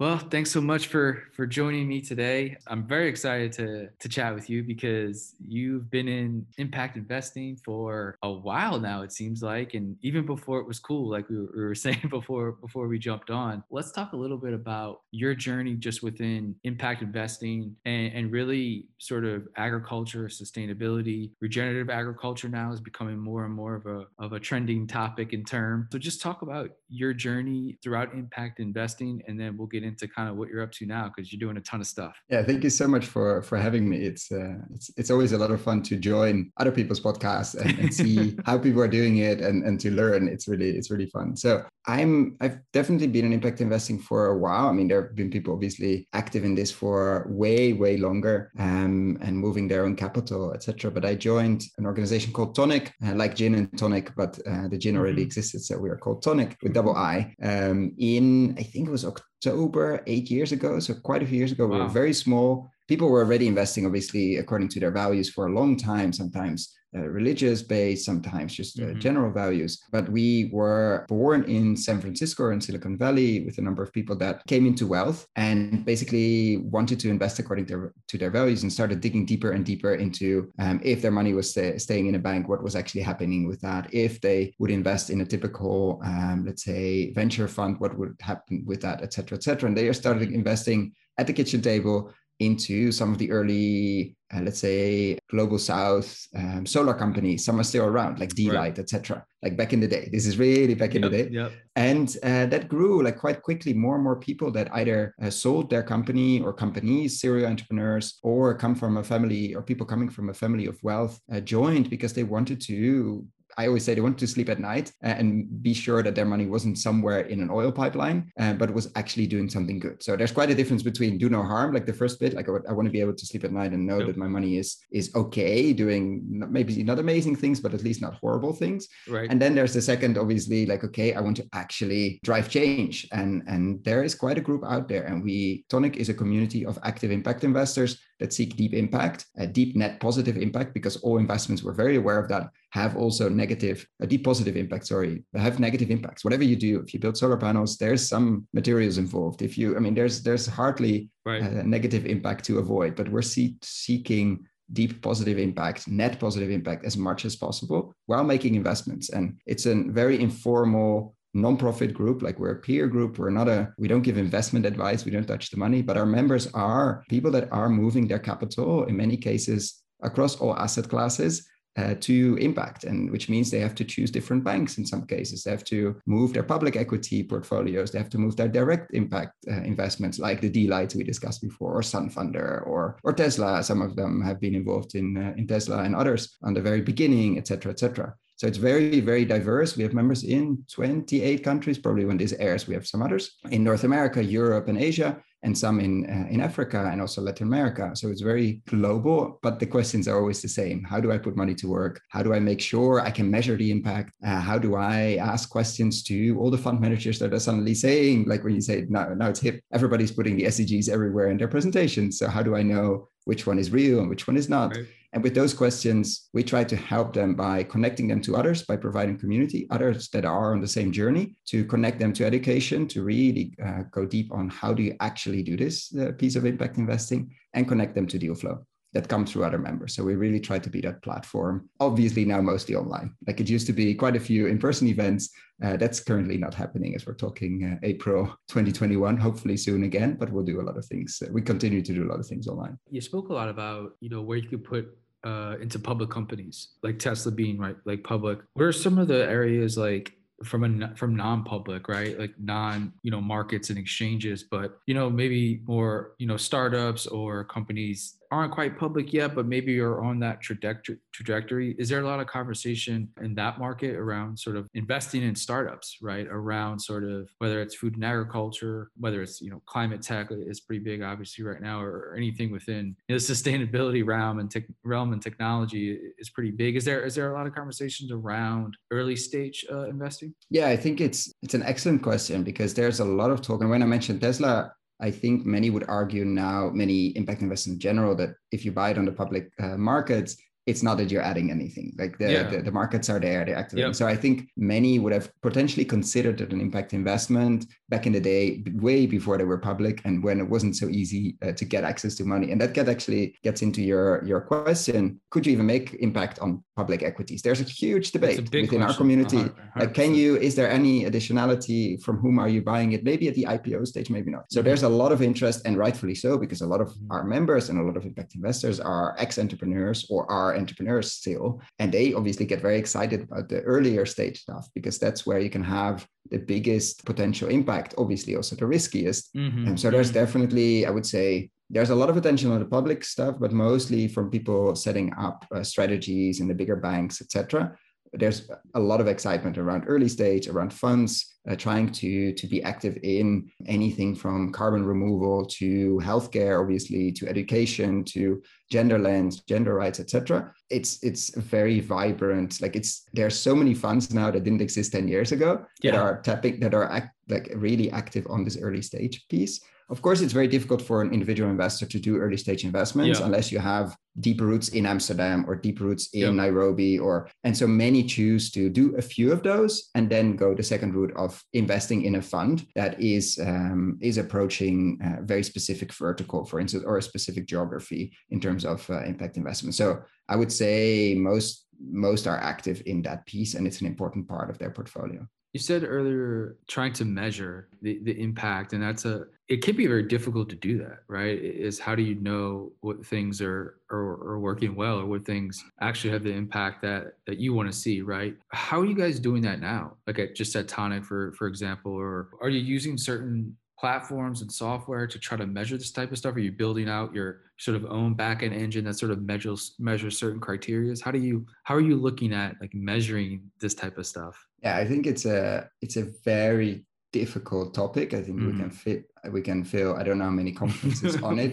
Well, thanks so much for for joining me today. I'm very excited to to chat with you because you've been in impact investing for a while now. It seems like, and even before it was cool, like we were, we were saying before before we jumped on. Let's talk a little bit about your journey just within impact investing and, and really sort of agriculture, sustainability, regenerative agriculture now is becoming more and more of a of a trending topic in term. So just talk about your journey throughout impact investing, and then we'll get into kind of what you're up to now because you're doing a ton of stuff. Yeah, thank you so much for for having me. It's uh, it's it's always a lot of fun to join other people's podcasts and, and see how people are doing it and and to learn. It's really it's really fun. So I'm I've definitely been in impact investing for a while. I mean, there have been people obviously active in this for way way longer um, and moving their own capital, etc. But I joined an organization called Toniic, uh, like gin and tonic, but uh, the gin already mm-hmm. existed, so we are called Toniic with double I. Um, in I think it was October October eight years ago. So quite a few years ago, wow. we were very small. People were already investing, obviously, according to their values for a long time, sometimes uh, religious based, sometimes just uh, mm-hmm. general values. But we were born in San Francisco in Silicon Valley with a number of people that came into wealth and basically wanted to invest according to, to their values and started digging deeper and deeper into um, if their money was stay, staying in a bank, what was actually happening with that. If they would invest in a typical, um, let's say, venture fund, what would happen with that, et cetera, et cetera. And they started investing at the kitchen table into some of the early, uh, let's say, global south um, solar companies. Some are still around, like d.light, right. etc. Like back in the day. This is really back in yep, the day. Yep. And uh, that grew like quite quickly. More and more people that either uh, sold their company or companies, serial entrepreneurs, or come from a family or people coming from a family of wealth uh, joined because they wanted to I always say they wanted to sleep at night and be sure that their money wasn't somewhere in an oil pipeline, uh, but was actually doing something good. So there's quite a difference between do no harm, like the first bit, like I, I want to be able to sleep at night and know yep. that my money is is okay, doing maybe not amazing things, but at least not horrible things. Right. And then there's the second, obviously, like okay, I want to actually drive change, and and there is quite a group out there, and we Toniic is a community of active impact investors that seek deep impact, a deep net positive impact, because all investments, we're very aware of that, have also negative, a deep positive impact, sorry, have negative impacts. Whatever you do, if you build solar panels, there's some materials involved. If you, I mean, there's there's hardly right. a negative impact to avoid, but we're see- seeking deep positive impact, net positive impact as much as possible while making investments. And it's a very informal non-profit group like we're a peer group we're not a we don't give investment advice we don't touch the money but our members are people that are moving their capital in many cases across all asset classes uh, to impact and which means they have to choose different banks in some cases. They have to move their public equity portfolios. They have to move their direct impact uh, investments like the d.lights we discussed before or SunFunder or or tesla. Some of them have been involved in uh, in tesla and others on the very beginning etc etc so it's very, very diverse. We have members in 28 countries. Probably when this airs, we have some others in North America, Europe, and Asia, and some in uh, in Africa and also Latin America. So it's very global. But the questions are always the same: How do I put money to work? How do I make sure I can measure the impact? Uh, how do I ask questions to all the fund managers that are suddenly saying, like when you say now, now it's hip, everybody's putting the SDGs everywhere in their presentations. So how do I know which one is real and which one is not? Right. And with those questions, we try to help them by connecting them to others, by providing community, others that are on the same journey, to connect them to education, to really uh, go deep on how do you actually do this uh, piece of impact investing, and connect them to deal flow that come through other members. So we really try to be that platform. Obviously, now mostly online. Like it used to be quite a few in person events. Uh, that's currently not happening as we're talking uh, April 2021, hopefully soon again, but we'll do a lot of things. Uh, we continue to do a lot of things online. You spoke a lot about, you know, where you could put uh, into public companies like Tesla being right like public. What are some of the areas like from a from non-public right like non you know markets and exchanges but you know maybe more you know startups or companies aren't quite public yet, but maybe you're on that trajectory. Trajectory. Is there a lot of conversation in that market around sort of investing in startups, right? Around sort of whether it's food and agriculture, whether it's you know climate tech is pretty big, obviously right now, or anything within the sustainability realm and tech, realm and technology is pretty big. Is there is there a lot of conversations around early stage uh, investing? Yeah, I think it's it's an excellent question because there's a lot of talk. And when I mentioned Tesla, I think many would argue now, many impact investors in general, that if you buy it on the public uh, markets, it's not that you're adding anything. Like the, Yeah. the, the markets are there, they're activating. Yep. So I think many would have potentially considered it an impact investment back in the day, way before they were public and when it wasn't so easy uh, to get access to money. And that get actually gets into your, your question. Could you even make impact on public equities? There's a huge a debate big within our question. community. A hun- a Like, can you, is there any additionality from whom are you buying it? Maybe at the IPO stage, maybe not. So Mhm. there's a lot of interest and rightfully so, because a lot of Mhm. our members and a lot of impact investors are ex-entrepreneurs or are entrepreneurs still. And they obviously get very excited about the earlier stage stuff because that's where you can have the biggest potential impact, obviously also the riskiest. Mhm, And so there's mhm. definitely, I would say, there's a lot of attention on the public stuff, but mostly from people setting up uh, strategies in the bigger banks, etc. There's a lot of excitement around early stage, around funds, uh, trying to to be active in anything from carbon removal to healthcare, obviously, to education, to gender lens, gender rights, etc. It's it's very vibrant. Like it's there's so many funds now that didn't exist ten years ago that are tapping that are act, like really active on this early stage piece. Of course, it's very difficult for an individual investor to do early stage investments Yeah. unless you have deep roots in Amsterdam or deep roots in. Nairobi or and so many choose to do a few of those and then go the second route of investing in a fund that is um, is approaching a very specific vertical, for instance, or a specific geography in terms of uh, impact investment. So I would say most most are active in that piece and it's an important part of their portfolio. You said earlier trying to measure the, the impact, and that's a it can be very difficult to do that, right? Is how do you know what things are are, are working well or what things actually have the impact that that you want to see, right? How are you guys doing that now? Like at just at Toniic, for for example, or are you using certain platforms and software to try to measure this type of stuff? Are you building out your sort of own backend engine that sort of measures measures certain criterias? How do you how are you looking at like measuring this type of stuff? Yeah, I think it's a it's a very difficult topic. I think we can fit we can fill I don't know how many conferences on it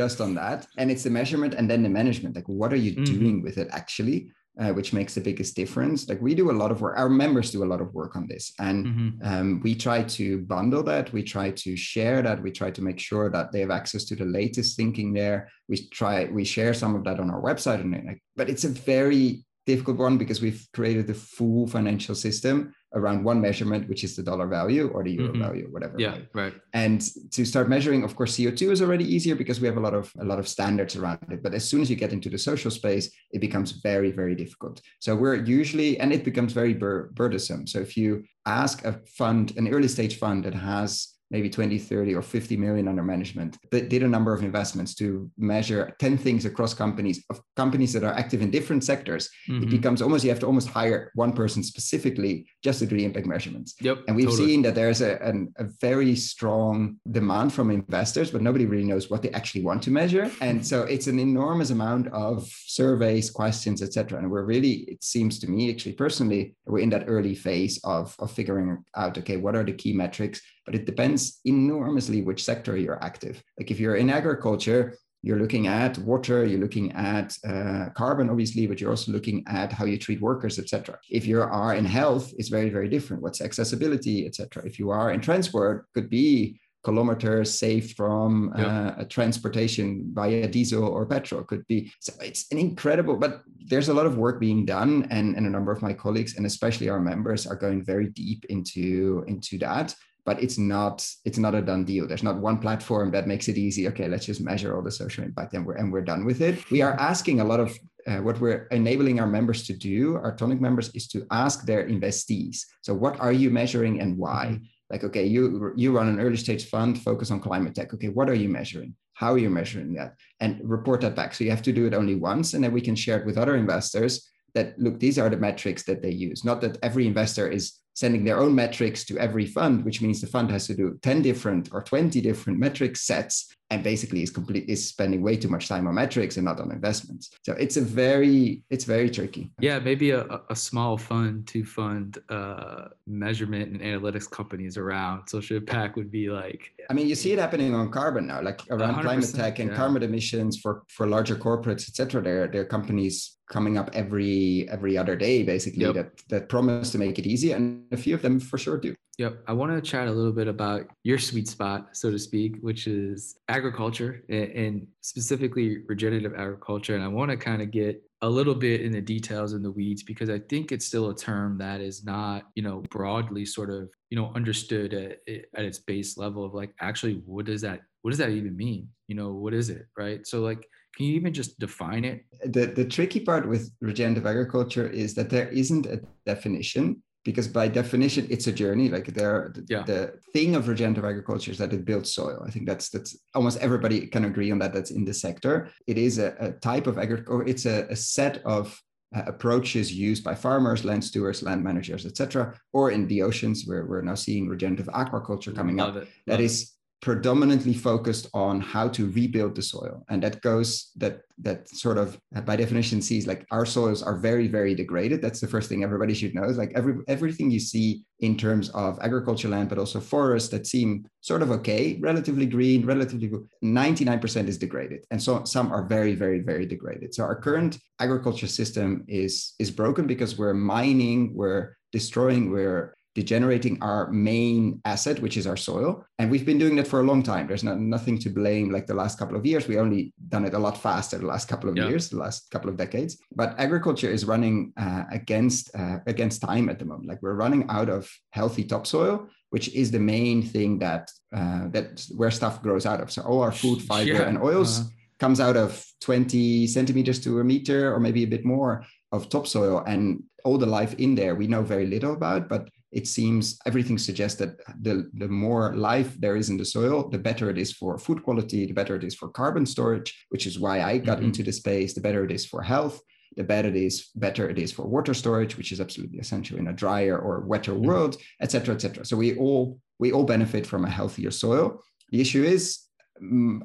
just on that. And it's the measurement and then the management. Like what are you Mhm. doing with it actually? Uh, which makes the biggest difference. Like we do a lot of work, our members do a lot of work on this, and Mhm. um, we try to bundle that. We try to share that. We try to make sure that they have access to the latest thinking there. We try we share some of that on our website, and like, but it's a very difficult one because we've created the full financial system around one measurement, which is the dollar value or the euro Mhm. value, whatever. Yeah, right? right. and to start measuring of course co2 is already easier because we have a lot of a lot of standards around it but as soon as you get into the social space it becomes very very difficult so we're usually and it becomes very bur- burdensome so if you ask a fund an early stage fund that has maybe 20 30 or 50 million under management that did a number of investments to measure 10 things across companies of companies that are active in different sectors it Mhm. becomes almost you have to almost hire one person specifically just to do the impact measurements Yep. and we've totally. seen that there's a, an, a very strong demand from investors, but nobody really knows what they actually want to measure. And so it's an enormous amount of surveys, questions, etc. And we're really, it seems to me, actually personally, we're in that early phase of, of figuring out, okay, what are the key metrics? But it depends enormously which sector you're active. Like if you're in agriculture, you're looking at water, you're looking at uh, carbon, obviously, but you're also looking at how you treat workers, etc. If you are in health, it's very, very different. What's accessibility, etc. If you are in transport, could be kilometers saved from Yeah. uh, a transportation via diesel or petrol. Could be. So it's an incredible, but there's a lot of work being done, and, and a number of my colleagues, and especially our members, are going very deep into into that but it's not it's not a done deal. There's not one platform that makes it easy. Okay let's just measure all the social impact and we're and we're done with it. We are asking a lot of uh, what we're enabling our members to do our Toniic members is to ask their investees. So what are you measuring and why? Like okay you you run an early stage fund focus on climate tech. Okay what are you measuring? How are you measuring that? And report that back. So you have to do it only once and then we can share it with other investors that look these are the metrics that they use. Not that every investor is sending their own metrics to every fund which means the fund has to do 10 different or 20 different metric sets and basically is complete is spending way too much time on metrics and not on investments so it's a very it's very tricky Yeah, maybe a, a- small fund to fund uh, measurement and analytics companies around social impact would be like, I mean, you see it happening on carbon now, like around climate tech and yeah. carbon emissions for for larger corporates, et cetera. There, there are companies coming up every every other day, basically Yep. that that promise to make it easy. And a few of them for sure do. Yep. I want to chat a little bit about your sweet spot, so to speak, which is agriculture and specifically regenerative agriculture. And I want to kind of get a little bit in the details in the weeds because I think it's still a term that is not, you know, broadly sort of, you know, understood at, at its base level of like, actually, what does that, what does that even mean? You know, what is it? Right. So like, can you even just define it? The, the tricky part with regenerative agriculture is that there isn't a definition because by definition it's a journey. Like there yeah. the thing of regenerative agriculture is that it builds soil. I think that's that's almost everybody can agree on that that's in the sector. It is a, a type of agriculture it's a, a set of uh, approaches used by farmers land stewards land managers etc or in the oceans where we're now seeing regenerative aquaculture coming Love up it. That Love is predominantly focused on how to rebuild the soil. And that goes that that sort of by definition sees like our soils are very very degraded. That's the first thing everybody should know is like every everything you see in terms of agriculture land but also forests that seem sort of okay relatively green relatively good 99% is degraded. And so some are very very very degraded. So our current agriculture system is is broken because we're mining we're destroying we're degenerating our main asset, which is our soil. And we've been doing that for a long time. There's not, nothing to blame like the last couple of years. We only done it a lot faster the last couple of yeah. years, the last couple of decades. But agriculture is running uh, against uh, against time at the moment. Like we're running out of healthy topsoil, which is the main thing that uh, that where stuff grows out of. So all our food, fiber, yeah. and oils uh-huh. comes out of 20 centimeters to a meter or maybe a bit more of topsoil and all the life in there we know very little about but it seems everything suggests that the, the more life there is in the soil, the better it is for food quality, the better it is for carbon storage, which is why I got mm-hmm. into the space, the better it is for health, the better it is, better it is for water storage, which is absolutely essential in a drier or wetter mm-hmm. world, etc., etc. So we all we all benefit from a healthier soil. The issue is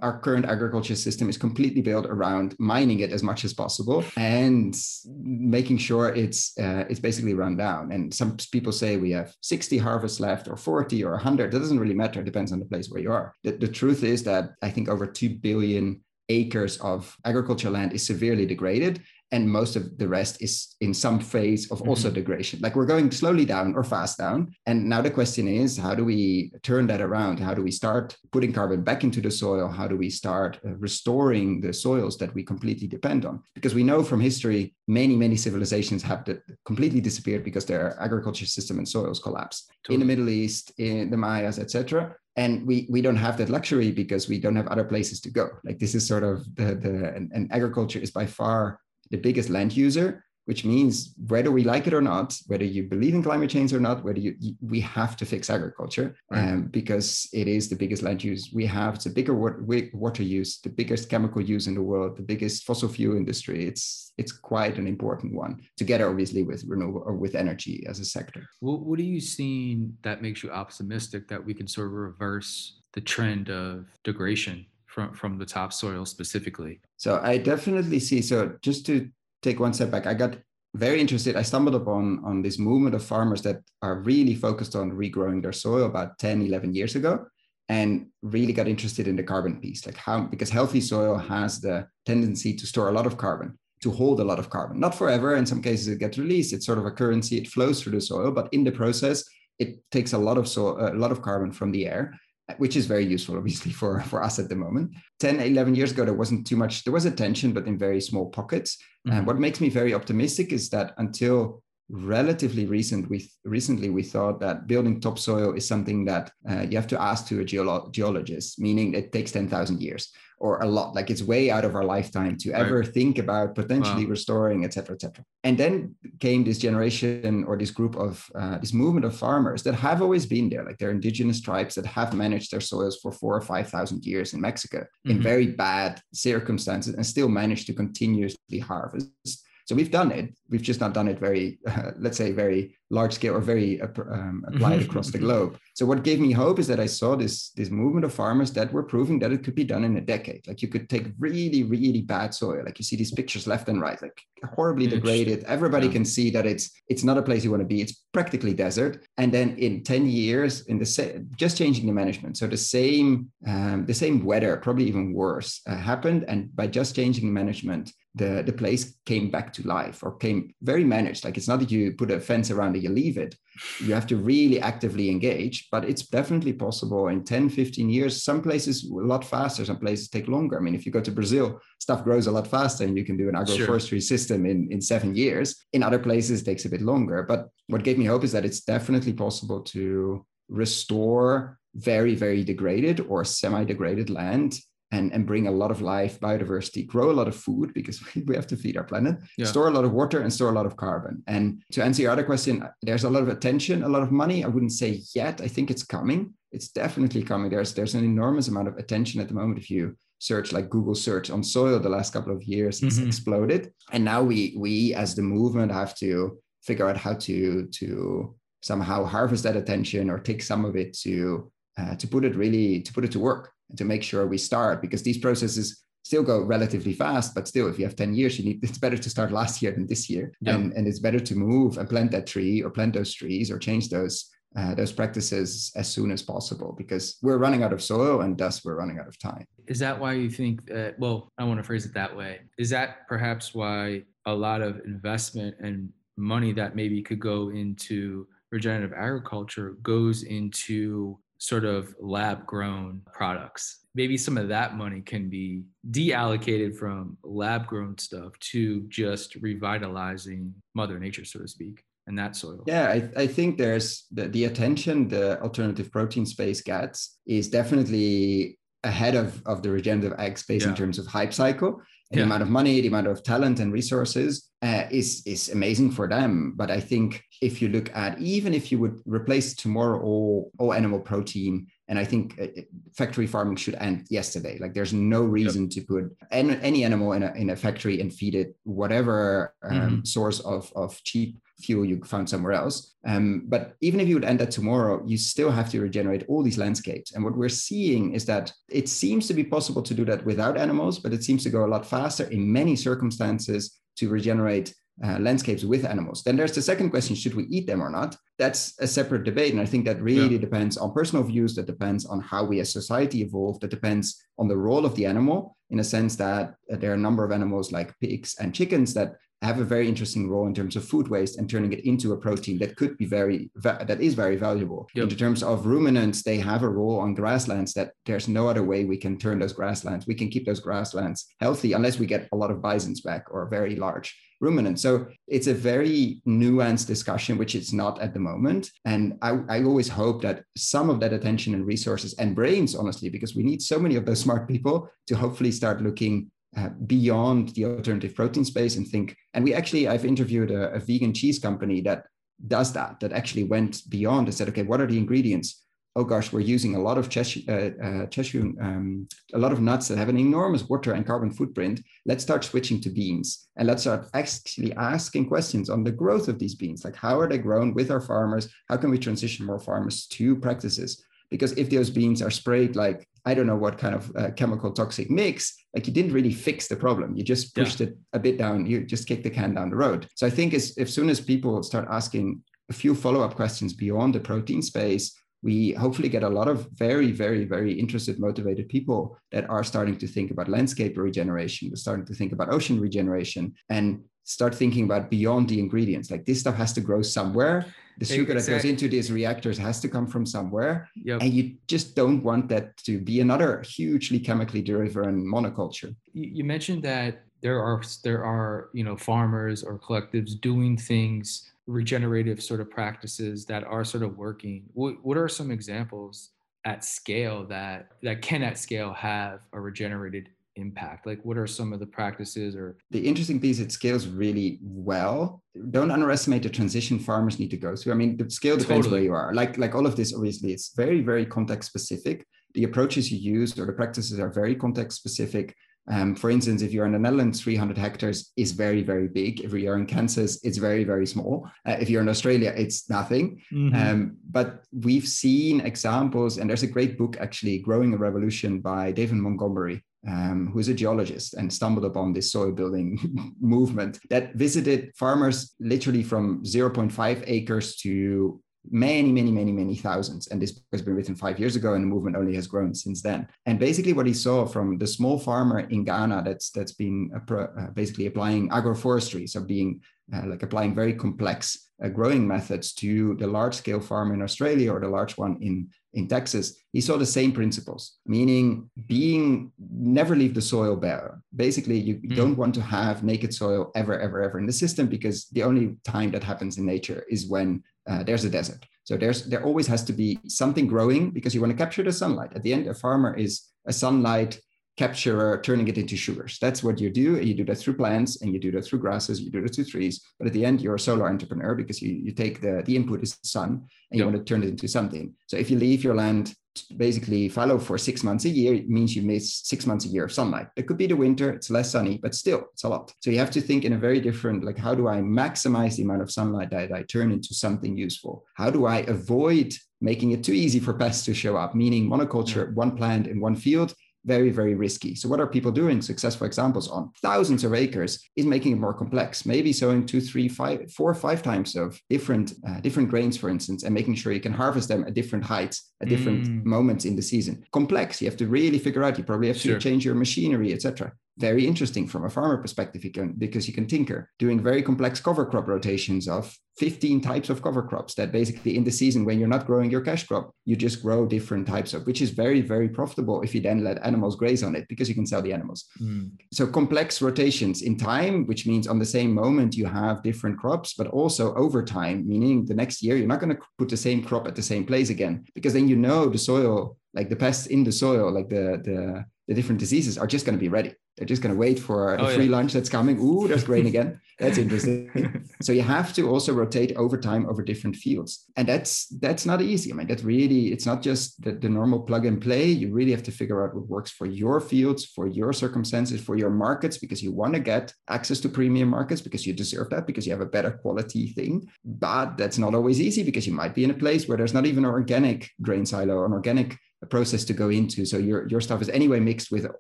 our current agriculture system is completely built around mining it as much as possible and making sure it's uh, it's basically run down. And some people say we have 60 harvests left, or 40, or 100. That doesn't really matter. It depends on the place where you are. The, the truth is that I think over 2 billion acres of agricultural land is severely degraded and most of the rest is in some phase of also mm-hmm. degradation like we're going slowly down or fast down. And now the question is how do we turn that around? How do we start putting carbon back into the soil? How do we start uh, restoring the soils that we completely depend on? Because we know from history many many civilizations have completely disappeared because their agriculture system and soils collapsed. Totally. in the middle east in the mayas etc and we we don't have that luxury because we don't have other places to go. Like this is sort of the the and, and agriculture is by far the biggest land user, which means whether we like it or not, whether you believe in climate change or not, whether you, we have to fix agriculture right. um, because it is the biggest land use we have. It's the bigger water use, the biggest chemical use in the world, the biggest fossil fuel industry. It's it's quite an important one together, obviously, with renewable or with energy as a sector. What, what are you seeing that makes you optimistic that we can sort of reverse the trend of degradation from from the topsoil specifically? So I definitely see. So just to take one step back, I got very interested. I stumbled upon on this movement of farmers that are really focused on regrowing their soil about 10, 11 years ago and really got interested in the carbon piece like how because healthy soil has the tendency to store a lot of carbon to hold a lot of carbon not forever in some cases it gets released it's sort of a currency it flows through the soil but in the process it takes a lot of so a lot of carbon from the air which is very useful obviously for for us at the moment. 10 11 years ago there wasn't too much there was attention but in very small pockets. Mm-hmm. and what makes me very optimistic is that until relatively recent we recently we thought that building topsoil is something that uh, you have to ask to a geolo- geologist meaning it takes 10,000 years or a lot like it's way out of our lifetime to ever right. think about potentially wow. restoring etc etc and then came this generation or this group of uh, this movement of farmers that have always been there like they're indigenous tribes that have managed their soils for four or five thousand years in mexico mm-hmm. in very bad circumstances and still manage to continuously harvest so we've done it. We've just not done it very, uh, let's say, very large scale or very uh, um, applied across the globe. So what gave me hope is that I saw this this movement of farmers that were proving that it could be done in a decade. Like you could take really really bad soil, like you see these pictures left and right, like horribly degraded. Everybody yeah. can see that it's it's not a place you want to be. It's practically desert. And then in ten years, in the same, just changing the management, so the same um, the same weather, probably even worse, uh, happened. And by just changing the management, the, the place came back to life or came very managed. Like it's not that you put a fence around it, you leave it. You have to really actively engage, but it's definitely possible in 10, 15 years. Some places a lot faster, some places take longer. I mean, if you go to Brazil, stuff grows a lot faster and you can do an agroforestry sure. system in, in seven years. In other places, it takes a bit longer. But what gave me hope is that it's definitely possible to restore very, very degraded or semi degraded land and, and bring a lot of life, biodiversity, grow a lot of food because we have to feed our planet, yeah. store a lot of water and store a lot of carbon. And to answer your other question, there's a lot of attention, a lot of money. I wouldn't say yet. I think it's coming. It's definitely coming. There's there's an enormous amount of attention at the moment. If you search like Google search on soil the last couple of years, it's mm-hmm. exploded. And now we we as the movement have to figure out how to to somehow harvest that attention or take some of it to uh, to put it really to put it to work and to make sure we start because these processes still go relatively fast but still if you have 10 years you need it's better to start last year than this year. Yeah. and, and it's better to move and plant that tree or plant those trees or change those uh, those practices as soon as possible because we're running out of soil and thus we're running out of time. Is that why you think that well i want to phrase it that way. Is that perhaps why a lot of investment and money that maybe could go into regenerative agriculture goes into sort of lab grown products. Maybe some of that money can be deallocated from lab grown stuff to just revitalizing Mother Nature, so to speak, and that soil. Yeah, I, I think there's the, the attention the alternative protein space gets is definitely ahead of, of the regenerative ag space yeah. in terms of hype cycle. Yeah. the amount of money, the amount of talent and resources uh, is is amazing for them. But I think if you look at even if you would replace tomorrow all all animal protein, and I think uh, factory farming should end yesterday. Like there's no reason yep. to put any, any animal in a in a factory and feed it whatever um, mm-hmm. source of of cheap fuel you found somewhere else. Um, but even if you would end that tomorrow, you still have to regenerate all these landscapes. And what we're seeing is that it seems to be possible to do that without animals, but it seems to go a lot faster in many circumstances to regenerate uh, landscapes with animals. Then there's the second question should we eat them or not? That's a separate debate. And I think that really yeah. depends on personal views, that depends on how we as society evolve, that depends on the role of the animal, in a sense that uh, there are a number of animals like pigs and chickens that have a very interesting role in terms of food waste and turning it into a protein that could be very that is very valuable. Yep. in terms of ruminants they have a role on grasslands that there's no other way we can turn those grasslands. We can keep those grasslands healthy unless we get a lot of bisons back or very large ruminants. So it's a very nuanced discussion which it's not at the moment. And I, I always hope that some of that attention and resources and brains honestly because we need so many of those smart people to hopefully start looking uh, beyond the alternative protein space and think. And we actually, I've interviewed a, a, vegan cheese company that does that, that actually went beyond and said, okay, what are the ingredients? Oh gosh, we're using a lot of cashew, uh, uh, um, a lot of nuts that have an enormous water and carbon footprint. Let's start switching to beans and let's start actually asking questions on the growth of these beans. Like, how are they grown with our farmers? How can we transition more farmers to practices? Because if those beans are sprayed like I don't know what kind of uh, chemical toxic mix, like you didn't really fix the problem. You just pushed yeah. it a bit down. You just kicked the can down the road. So I think as, as soon as people start asking a few follow up questions beyond the protein space, we hopefully get a lot of very, very, very interested, motivated people that are starting to think about landscape regeneration, we're starting to think about ocean regeneration, and start thinking about beyond the ingredients. Like this stuff has to grow somewhere the sugar exactly. that goes into these reactors has to come from somewhere yep. and you just don't want that to be another hugely chemically driven monoculture you mentioned that there are there are you know farmers or collectives doing things regenerative sort of practices that are sort of working what, what are some examples at scale that that can at scale have a regenerated impact? Like, what are some of the practices or? The interesting piece, it scales really well. Don't underestimate the transition farmers need to go through. I mean, the scale depends totally. where you are. Like, like all of this, obviously, it's very, very context specific. The approaches you use or the practices are very context specific. Um, for instance, if you're in the Netherlands, 300 hectares is very, very big. If you're in Kansas, it's very, very small. Uh, if you're in Australia, it's nothing. Mm-hmm. Um, but we've seen examples, and there's a great book actually, Growing a Revolution by David Montgomery, um, who's a geologist and stumbled upon this soil building movement that visited farmers literally from 0.5 acres to many, many, many, many thousands. And this book has been written five years ago, and the movement only has grown since then. And basically, what he saw from the small farmer in Ghana that's that's been uh, basically applying agroforestry, so being like applying very complex uh, growing methods to the large scale farm in Australia or the large one in, in Texas, he saw the same principles, meaning being never leave the soil bare. Basically, you mm. don't want to have naked soil ever, ever, ever in the system because the only time that happens in nature is when uh, there's a desert. So there's there always has to be something growing because you want to capture the sunlight. At the end, a farmer is a sunlight capture turning it into sugars. That's what you do. You do that through plants and you do that through grasses, you do that through trees. But at the end, you're a solar entrepreneur because you, you take the, the input is the sun and you want to turn it into something. So if you leave your land basically fallow for six months a year, it means you miss six months a year of sunlight. It could be the winter, it's less sunny, but still it's a lot. So you have to think in a very different, like how do I maximize the amount of sunlight that I turn into something useful? How do I avoid making it too easy for pests to show up, meaning monoculture, one plant in one field very, very risky. So, what are people doing? Successful examples on thousands of acres is making it more complex. Maybe sowing two, three, five, four, five times of different uh, different grains, for instance, and making sure you can harvest them at different heights at different mm. moments in the season. Complex. You have to really figure out. You probably have sure. to change your machinery, etc very interesting from a farmer perspective you can, because you can tinker doing very complex cover crop rotations of 15 types of cover crops that basically in the season when you're not growing your cash crop you just grow different types of which is very very profitable if you then let animals graze on it because you can sell the animals mm. so complex rotations in time which means on the same moment you have different crops but also over time meaning the next year you're not going to put the same crop at the same place again because then you know the soil like the pests in the soil like the the the different diseases are just going to be ready. They're just going to wait for the oh, free yeah. lunch that's coming. Ooh, there's grain again. That's interesting. so you have to also rotate over time over different fields, and that's that's not easy. I mean, that really it's not just the, the normal plug and play. You really have to figure out what works for your fields, for your circumstances, for your markets, because you want to get access to premium markets because you deserve that because you have a better quality thing. But that's not always easy because you might be in a place where there's not even an organic grain silo, an organic a process to go into. So your, your stuff is anyway mixed with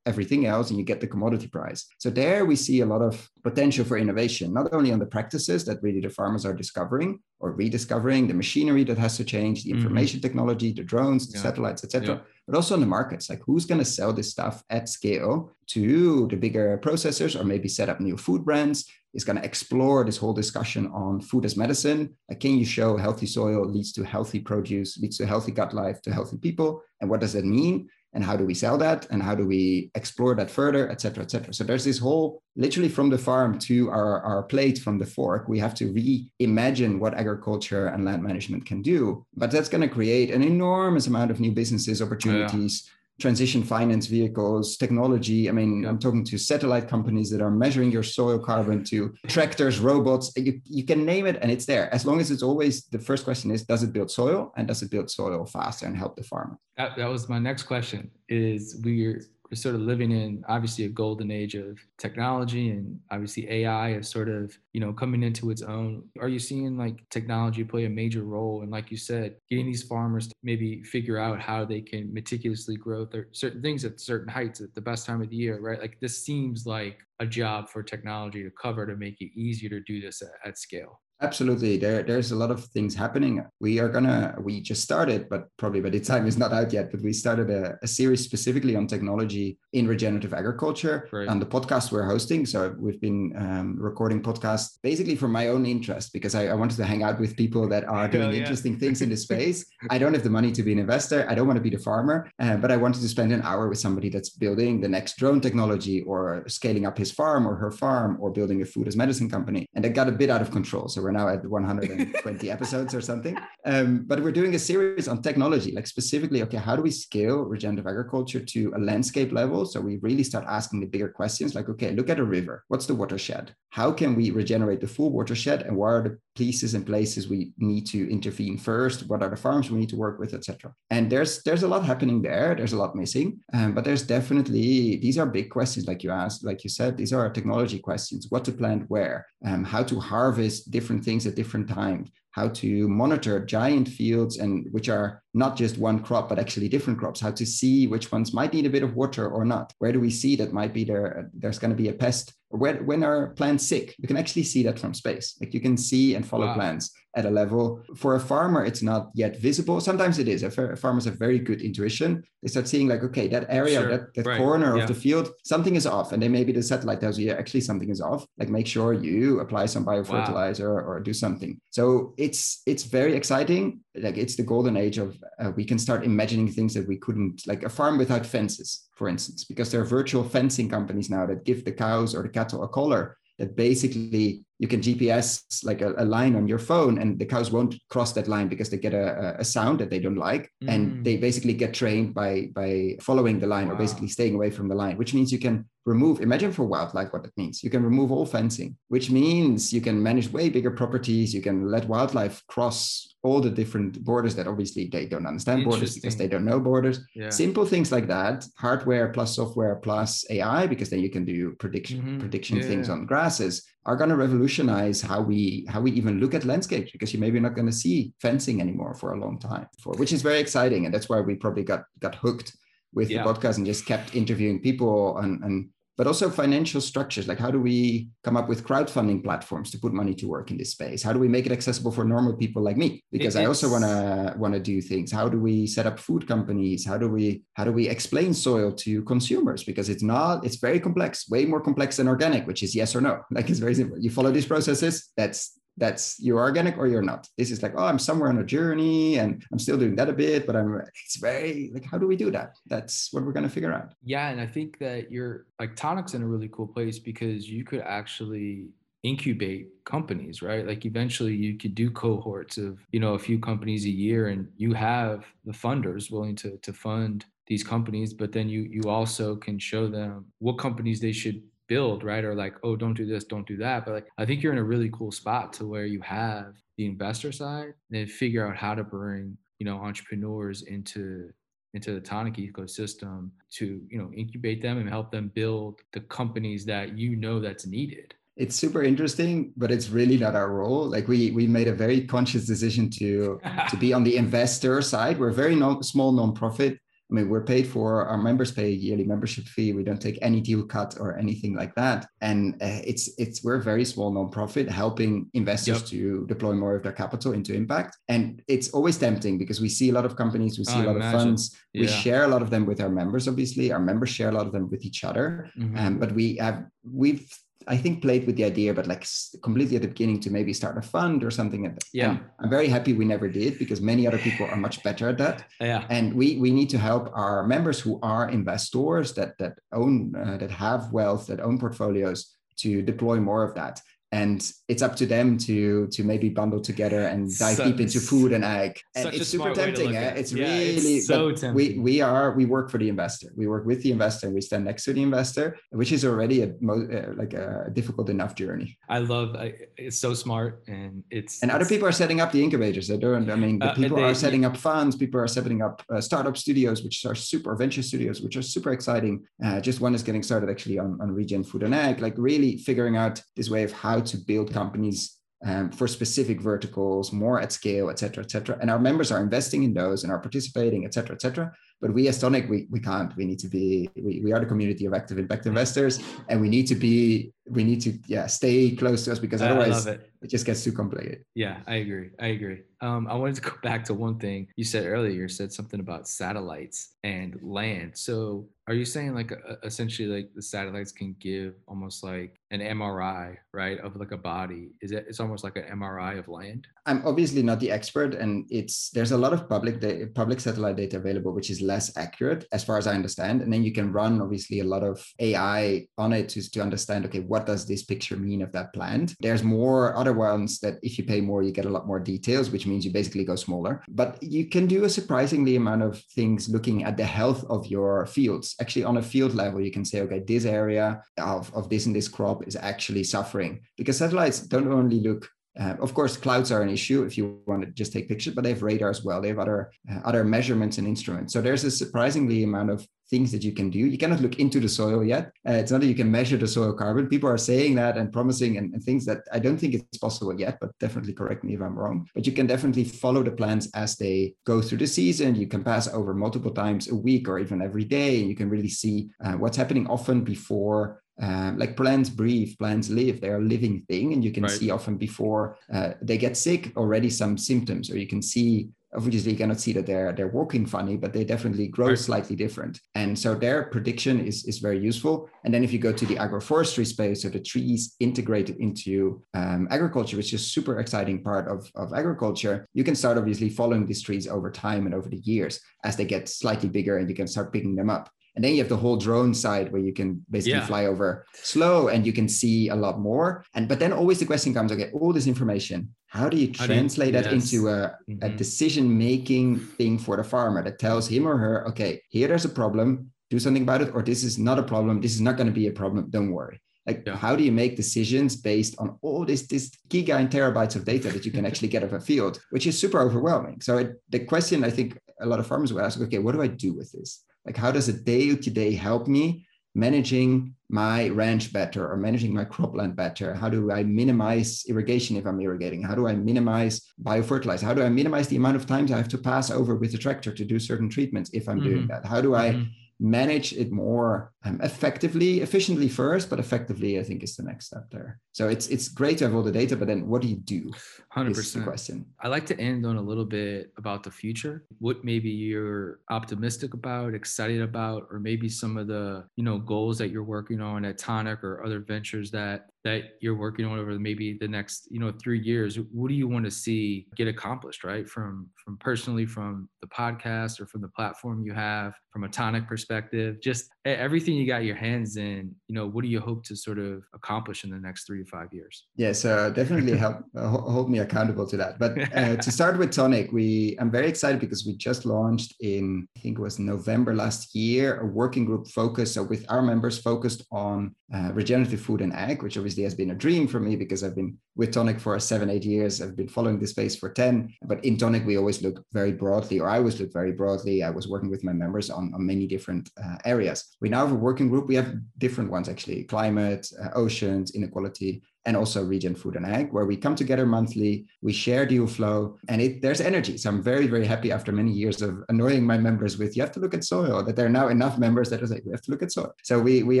everything else and you get the commodity price. So there we see a lot of potential for innovation, not only on the practices that really the farmers are discovering or rediscovering, the machinery that has to change, the mm-hmm. information mm-hmm. technology, the drones, the yeah. satellites, etc. Yeah. But also on the markets, like who's going to sell this stuff at scale to the bigger processors or maybe set up new food brands is going to explore this whole discussion on food as medicine. Like, can you show healthy soil leads to healthy produce, leads to healthy gut life, to healthy people? And what does that mean? And how do we sell that? And how do we explore that further, et cetera, et cetera? So there's this whole, literally from the farm to our, our plate, from the fork, we have to reimagine what agriculture and land management can do. But that's going to create an enormous amount of new businesses, opportunities. Yeah transition finance vehicles, technology. I mean. I'm talking to satellite companies that are measuring your soil carbon to tractors, robots. You, you can name it and it's there. As long as it's always the first question is, does it build soil and does it build soil faster and help the farmer? That, that was my next question is we're we're sort of living in obviously a golden age of technology and obviously AI is sort of, you know, coming into its own. Are you seeing like technology play a major role? And like you said, getting these farmers to maybe figure out how they can meticulously grow their certain things at certain heights at the best time of the year, right? Like this seems like a job for technology to cover to make it easier to do this at, at scale. Absolutely. There, there's a lot of things happening. We are gonna, we just started, but probably by the time is not out yet, but we started a, a series specifically on technology in regenerative agriculture right. on the podcast we're hosting. So we've been um, recording podcasts basically for my own interest because I, I, wanted to hang out with people that are doing yeah. interesting things in the space. I don't have the money to be an investor. I don't want to be the farmer, uh, but I wanted to spend an hour with somebody that's building the next drone technology or scaling up his farm or her farm or building a food as medicine company. And it got a bit out of control. So we're now at 120 episodes or something. Um, but we're doing a series on technology, like specifically, okay, how do we scale regenerative agriculture to a landscape level? So we really start asking the bigger questions like, okay, look at a river. What's the watershed? How can we regenerate the full watershed? And what are the pieces and places we need to intervene first? What are the farms we need to work with, etc. And there's there's a lot happening there. There's a lot missing, um, but there's definitely these are big questions, like you asked, like you said, these are technology questions: what to plant where, um, how to harvest different things at different times, how to monitor giant fields and which are not just one crop but actually different crops how to see which ones might need a bit of water or not. Where do we see that might be there there's going to be a pest? Where, when are plants sick? You can actually see that from space. Like you can see and follow wow. plants at a level. For a farmer, it's not yet visible. Sometimes it is. Farmers have very good intuition. They start seeing like, okay, that area, sure. that, that right. corner yeah. of the field, something is off. And then maybe the satellite tells you, yeah, actually something is off. Like make sure you apply some biofertilizer wow. or, or do something. So it's it's very exciting. Like it's the golden age of uh, we can start imagining things that we couldn't, like a farm without fences, for instance, because there are virtual fencing companies now that give the cows or the cattle a collar that basically you can GPS like a, a, line on your phone, and the cows won't cross that line because they get a, a sound that they don't like, mm. and they basically get trained by by following the line wow. or basically staying away from the line, which means you can remove. Imagine for wildlife what that means. You can remove all fencing, which means you can manage way bigger properties. You can let wildlife cross all the different borders that obviously they don't understand borders because they don't know borders. Yeah. Simple things like that, hardware plus software plus AI, because then you can do prediction mm-hmm. prediction yeah. things on grasses are going to revolutionize how we how we even look at landscapes because you maybe not going to see fencing anymore for a long time for which is very exciting and that's why we probably got got hooked with yeah. the podcast and just kept interviewing people and, and but also financial structures like how do we come up with crowdfunding platforms to put money to work in this space? How do we make it accessible for normal people like me? Because i also want to want to do things. How do we set up food companies? How do we how do we explain soil to consumers? Because it's not it's very complex way more complex than organic which is yes or no. Like it's very simple. You follow these processes that's that's you're organic or you're not. This is like, oh, I'm somewhere on a journey and I'm still doing that a bit, but I'm it's very like, how do we do that? That's what we're gonna figure out. Yeah, and I think that you're like Toniic's in a really cool place because you could actually incubate companies, right? Like eventually you could do cohorts of, you know, a few companies a year and you have the funders willing to to fund these companies, but then you you also can show them what companies they should build, right? Or like, oh, don't do this, don't do that. But like, I think you're in a really cool spot to where you have the investor side and figure out how to bring, you know, entrepreneurs into into the Toniic ecosystem to you know incubate them and help them build the companies that you know that's needed it's super interesting but it's really not our role like we we made a very conscious decision to to be on the investor side we're a very no, small nonprofit I mean, we're paid for our members pay a yearly membership fee. We don't take any deal cut or anything like that. And uh, it's it's we're a very small nonprofit helping investors yep. to deploy more of their capital into impact. And it's always tempting because we see a lot of companies, we see oh, a lot imagine. of funds. Yeah. We share a lot of them with our members, obviously. Our members share a lot of them with each other. Mm-hmm. Um, but we have we've I think played with the idea, but like completely at the beginning to maybe start a fund or something. Yeah, and I'm very happy we never did because many other people are much better at that. Yeah, and we we need to help our members who are investors that that own uh, that have wealth that own portfolios to deploy more of that and it's up to them to to maybe bundle together and dive so, deep into food and ag and it's super tempting eh? it's yeah, really it's so tempting. we we are we work for the investor. We work with the investor. We stand next to the investor which is already a uh, like a difficult enough journey. I love I, it's so smart and it's and it's, other people are setting up the incubators. They don't i mean uh, people they, are setting up funds. People are setting up uh, startup studios which are super venture studios which are super exciting. Uh, just one is getting started actually on, on regen food and ag like really figuring out this way of how to build companies um, for specific verticals, more at scale, et cetera, et cetera. And our members are investing in those and are participating, et cetera, et cetera. But we as Toniic, we, we can't. We need to be, we, we are the community of active impact investors and we need to be, we need to, yeah, stay close to us because otherwise it. it. just gets too complicated. Yeah, I agree. I agree. Um, I wanted to go back to one thing you said earlier. You said something about satellites and land. So are you saying like uh, essentially like the satellites can give almost like an MRI, right, of like a body? Is it? It's almost like an MRI of land. I'm obviously not the expert, and it's there's a lot of public data, public satellite data available, which is less accurate as far as I understand. And then you can run obviously a lot of AI on it to to understand. Okay, what does this picture mean of that plant? There's more other ones that if you pay more, you get a lot more details, which means you basically go smaller. But you can do a surprisingly amount of things looking at the health of your fields actually on a field level you can say okay this area of, of this and this crop is actually suffering because satellites don't only look uh, of course, clouds are an issue if you want to just take pictures, but they have radar as well. They have other uh, other measurements and instruments. So there's a surprisingly amount of things that you can do. You cannot look into the soil yet. Uh, it's not that you can measure the soil carbon. People are saying that and promising and, and, things that I don't think it's possible yet, but definitely correct me if I'm wrong. But you can definitely follow the plants as they go through the season. You can pass over multiple times a week or even every day, and you can really see uh, what's happening often before um, like plants breathe, plants live, they're a living thing. And you can right. see often before uh, they get sick already some symptoms, or you can see obviously you cannot see that they're they're walking funny, but they definitely grow right. slightly different. And so their prediction is is very useful. And then if you go to the agroforestry space, so the trees integrated into um, agriculture, which is super exciting part of, of agriculture, you can start obviously following these trees over time and over the years as they get slightly bigger and you can start picking them up. And then you have the whole drone side where you can basically yeah. fly over slow and you can see a lot more. And but then always the question comes, okay, all this information, how do you translate do you, that yes. into a, mm-hmm. a decision-making thing for the farmer that tells him or her, okay, here there's a problem, do something about it, or this is not a problem, this is not going to be a problem, don't worry. Like yeah. how do you make decisions based on all this this giga and terabytes of data that you can actually get of a field, which is super overwhelming. So it, the question I think a lot of farmers will ask, okay, what do I do with this? Like, how does a day to day help me managing my ranch better or managing my cropland better? How do I minimize irrigation if I'm irrigating? How do I minimize biofertilizer? How do I minimize the amount of times I have to pass over with the tractor to do certain treatments if I'm mm-hmm. doing that? How do I mm-hmm manage it more um, effectively, efficiently first, but effectively, I think is the next step there. So it's it's great to have all the data, but then what do you do? Hundred percent. Question. I like to end on a little bit about the future. What maybe you're optimistic about, excited about, or maybe some of the you know goals that you're working on at Toniic or other ventures that that you're working on over maybe the next you know three years what do you want to see get accomplished right from from personally from the podcast or from the platform you have from a Toniic perspective just everything you got your hands in you know what do you hope to sort of accomplish in the next three to five years yes uh, definitely help uh, hold me accountable to that but uh, to start with Toniic we i'm very excited because we just launched in i think it was november last year a working group focused so with our members focused on uh, regenerative food and ag which obviously has been a dream for me because I've been with Toniic for seven, eight years. I've been following this space for 10. But in Toniic, we always look very broadly, or I always look very broadly. I was working with my members on, on many different uh, areas. We now have a working group. We have different ones actually climate, uh, oceans, inequality, and also regen Food and Ag, where we come together monthly, we share deal flow, and it, there's energy. So I'm very, very happy after many years of annoying my members with you have to look at soil, that there are now enough members that are like, we have to look at soil. So we, we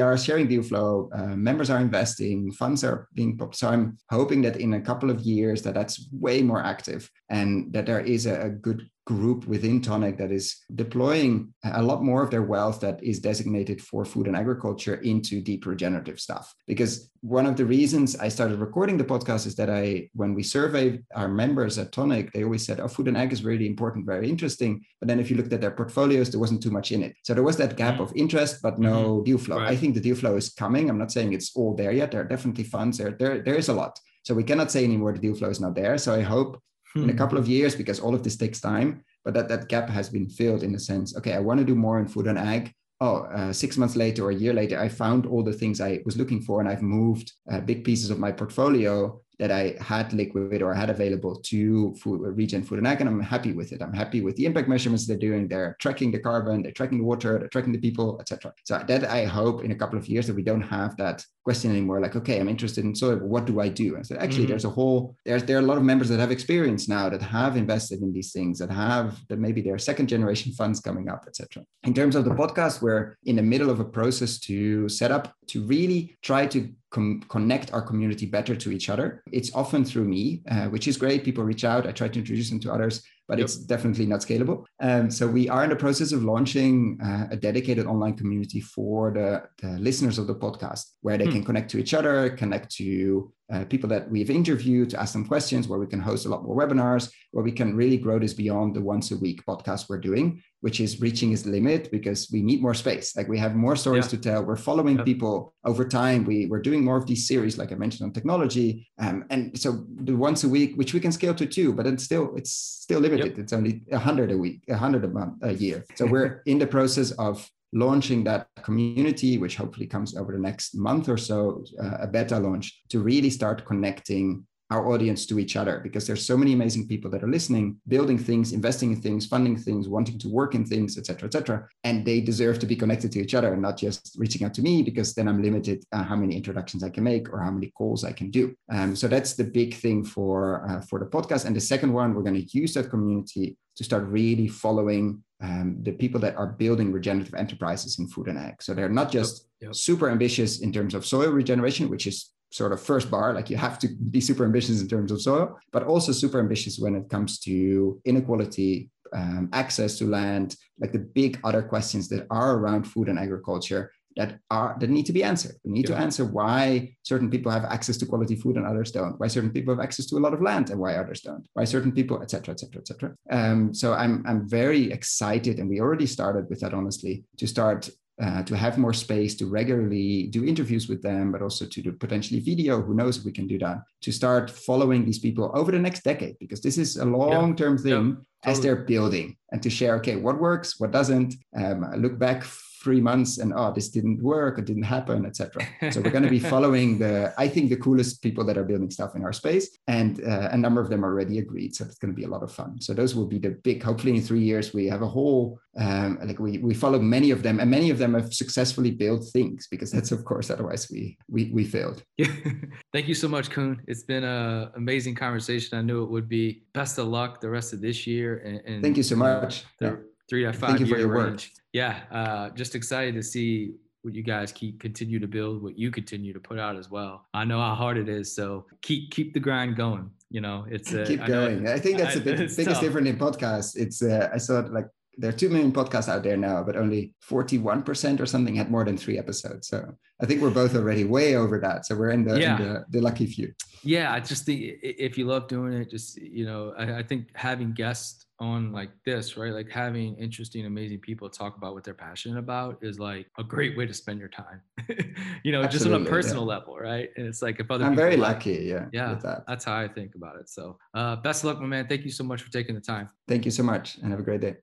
are sharing deal flow, uh, members are investing, funds are being popped. So I'm hoping that in a couple of years that that's way more active and that there is a, a good group within Toniic that is deploying a lot more of their wealth that is designated for food and agriculture into deep regenerative stuff. Because one of the reasons I started recording the podcast is that I, when we surveyed our members at Toniic, they always said, oh, food and ag is really important, very interesting. But then if you looked at their portfolios, there wasn't too much in it. So there was that gap mm-hmm. of interest, but no mm-hmm. deal flow. Right. I think the deal flow is coming. I'm not saying it's all there yet. There are definitely funds there. There, there is a lot. So we cannot say anymore the deal flow is not there. So I hope in a hmm. couple of years because all of this takes time but that that gap has been filled in a sense okay i want to do more in food and ag oh uh, six months later or a year later i found all the things i was looking for and i've moved uh, big pieces of my portfolio that I had liquid or I had available to food, regen food and ag, and I'm happy with it. I'm happy with the impact measurements they're doing. They're tracking the carbon, they're tracking the water, they're tracking the people, etc. So that I hope in a couple of years that we don't have that question anymore. Like, okay, I'm interested in soy, but what do I do? And so actually, mm-hmm. there's a whole there's there are a lot of members that have experience now that have invested in these things that have that maybe their second generation funds coming up, etc. In terms of the podcast, we're in the middle of a process to set up to really try to com- connect our community better to each other. It's often through me, uh, which is great. People reach out. I try to introduce them to others, but yep. it's definitely not scalable. Um, so we are in the process of launching uh, a dedicated online community for the, the, listeners of the podcast, where they hmm. can connect to each other, connect to uh, people that we've interviewed to ask them questions, where we can host a lot more webinars, where we can really grow this beyond the once a week podcast we're doing, which is reaching its limit because we need more space. Like we have more stories yeah. to tell. We're following yeah. people over time. We, we're doing more of these series, like I mentioned on technology. Um, and so the once a week, which we can scale to two, but it's still, it's still limited. Yep. It's only a hundred a week, a hundred a month, a year. So we're in the process of launching that community, which hopefully comes over the next month or so, uh, a beta launch to really start connecting our audience to each other because there's so many amazing people that are listening building things investing in things funding things wanting to work in things etc etc and they deserve to be connected to each other and not just reaching out to me because then i'm limited uh, how many introductions i can make or how many calls i can do um, so that's the big thing for uh, for the podcast and the second one we're going to use that community to start really following um, the people that are building regenerative enterprises in food and ag. So they're not just yep, yep. super ambitious in terms of soil regeneration, which is sort of first bar, like you have to be super ambitious in terms of soil, but also super ambitious when it comes to inequality, um, access to land, like the big other questions that are around food and agriculture that are that need to be answered. We need yeah. to answer why certain people have access to quality food and others don't. Why certain people have access to a lot of land and why others don't. Why certain people, etc., etc., etc. So I'm I'm very excited, and we already started with that honestly to start uh, to have more space to regularly do interviews with them, but also to do potentially video. Who knows if we can do that? To start following these people over the next decade, because this is a long term yeah. thing yeah, totally. as they're building and to share, okay, what works, what doesn't. Um, look back three months and oh this didn't work it didn't happen etc so we're going to be following the i think the coolest people that are building stuff in our space and uh, a number of them already agreed so it's going to be a lot of fun. So those will be the big hopefully in three years we have a whole um, like we we follow many of them and many of them have successfully built things because that's of course otherwise we we, we failed. Yeah thank you so much Koen it's been an amazing conversation. I knew it would be best of luck the rest of this year and, and thank you so much. the, yeah three to five. Thank you for your range. work. Yeah, uh, just excited to see what you guys keep continue to build, what you continue to put out as well. I know how hard it is, so keep keep the grind going. You know, it's uh, keep going. I, I, think that's I, the big, biggest tough. difference in podcasts. It's uh, I saw like there are 2 million podcasts out there now, but only 41% or something had more than three episodes. So I think we're both already way over that. So we're in the, yeah. in the, the, lucky few. Yeah. I just think if you love doing it, just, you know, I, I think having guests on like this, right? Like having interesting, amazing people talk about what they're passionate about is like a great way to spend your time, you know, Absolutely, just on a personal yeah. level, right? And it's like if other I'm very like, lucky. Yeah. Yeah. That. That's how I think about it. So uh, best of luck, my man. Thank you so much for taking the time. Thank you so much and have a great day.